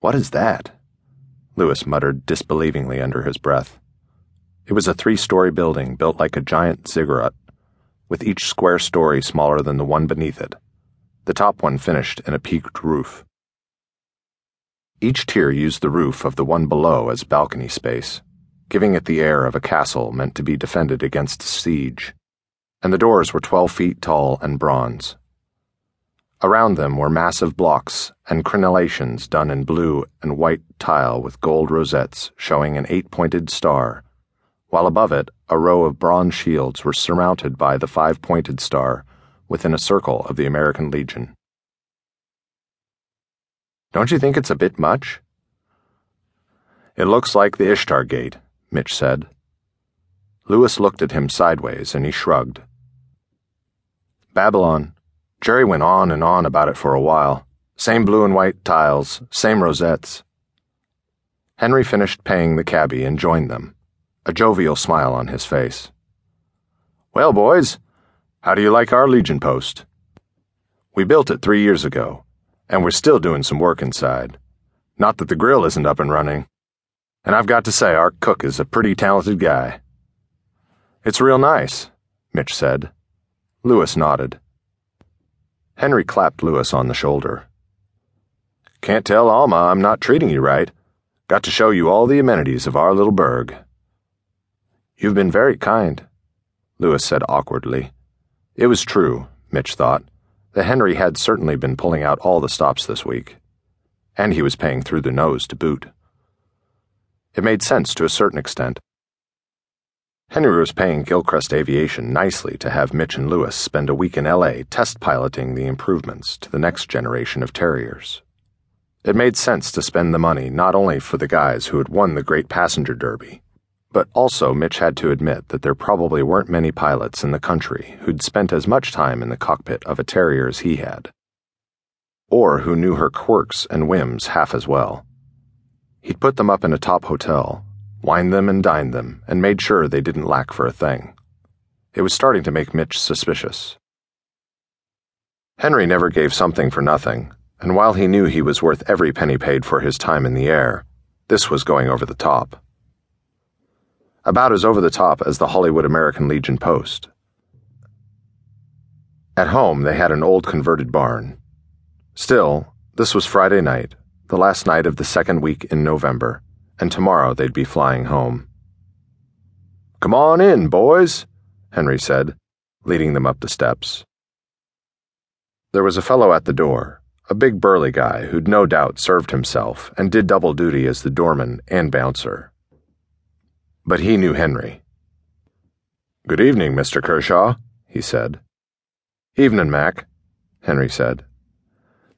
What is that? Lewis muttered disbelievingly under his breath. It was a three story building built like a giant ziggurat, with each square story smaller than the one beneath it, the top one finished in a peaked roof. Each tier used the roof of the one below as balcony space, giving it the air of a castle meant to be defended against siege, and the doors were 12 feet tall and bronze. Around them were massive blocks and crenellations done in blue and white tile with gold rosettes showing an eight pointed star, while above it a row of bronze shields were surmounted by the five pointed star within a circle of the American Legion. Don't you think it's a bit much? It looks like the Ishtar Gate, Mitch said. Lewis looked at him sideways and he shrugged. Babylon, Jerry went on and on about it for a while. Same blue and white tiles, same rosettes. Henry finished paying the cabbie and joined them, a jovial smile on his face. Well, boys, how do you like our Legion post? We built it three years ago, and we're still doing some work inside. Not that the grill isn't up and running. And I've got to say, our cook is a pretty talented guy. It's real nice, Mitch said. Lewis nodded. Henry clapped Lewis on the shoulder. Can't tell Alma I'm not treating you right. Got to show you all the amenities of our little burg. You've been very kind, Lewis said awkwardly. It was true, Mitch thought, that Henry had certainly been pulling out all the stops this week. And he was paying through the nose to boot. It made sense to a certain extent. Henry was paying Gilchrist Aviation nicely to have Mitch and Lewis spend a week in LA test piloting the improvements to the next generation of Terriers. It made sense to spend the money not only for the guys who had won the Great Passenger Derby, but also Mitch had to admit that there probably weren't many pilots in the country who'd spent as much time in the cockpit of a Terrier as he had, or who knew her quirks and whims half as well. He'd put them up in a top hotel wined them and dined them, and made sure they didn't lack for a thing. It was starting to make Mitch suspicious. Henry never gave something for nothing, and while he knew he was worth every penny paid for his time in the air, this was going over the top. About as over the top as the Hollywood American Legion Post. At home, they had an old converted barn. Still, this was Friday night, the last night of the second week in November and tomorrow they'd be flying home. Come on in, boys, Henry said, leading them up the steps. There was a fellow at the door, a big burly guy who'd no doubt served himself and did double duty as the doorman and bouncer. But he knew Henry. Good evening, Mr. Kershaw, he said. Evening, Mac, Henry said.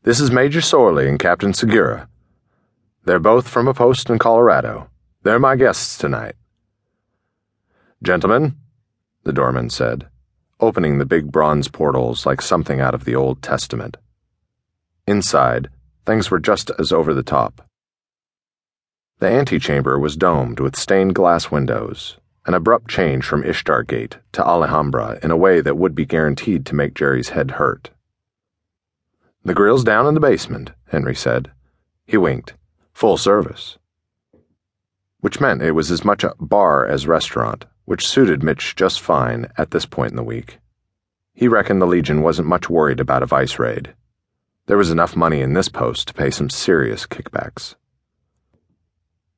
This is Major Sorley and Captain Segura. They're both from a post in Colorado. They're my guests tonight. Gentlemen, the doorman said, opening the big bronze portals like something out of the Old Testament. Inside, things were just as over the top. The antechamber was domed with stained glass windows, an abrupt change from Ishtar Gate to Alhambra in a way that would be guaranteed to make Jerry's head hurt. The grill's down in the basement, Henry said. He winked full service. Which meant it was as much a bar as restaurant, which suited Mitch just fine at this point in the week. He reckoned the Legion wasn't much worried about a vice raid. There was enough money in this post to pay some serious kickbacks.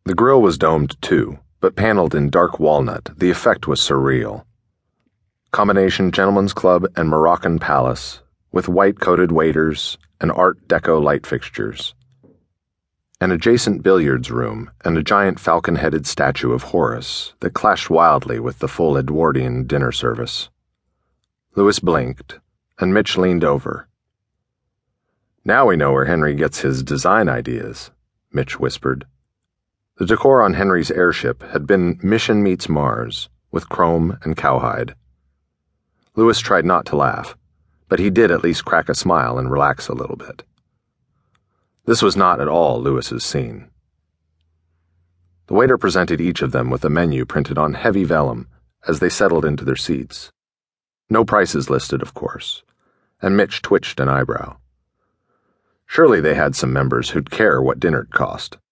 The grill was domed too, but paneled in dark walnut, the effect was surreal. Combination Gentlemen's club and Moroccan palace, with white coated waiters and Art Deco light fixtures an adjacent billiards room, and a giant falcon headed statue of Horus that clashed wildly with the full Edwardian dinner service. Lewis blinked, and Mitch leaned over. Now we know where Henry gets his design ideas, Mitch whispered. The decor on Henry's airship had been Mission Meets Mars, with chrome and cowhide. Lewis tried not to laugh, but he did at least crack a smile and relax a little bit. This was not at all Lewis's scene. The waiter presented each of them with a menu printed on heavy vellum as they settled into their seats. No prices listed, of course, and Mitch twitched an eyebrow. Surely they had some members who'd care what dinner'd cost.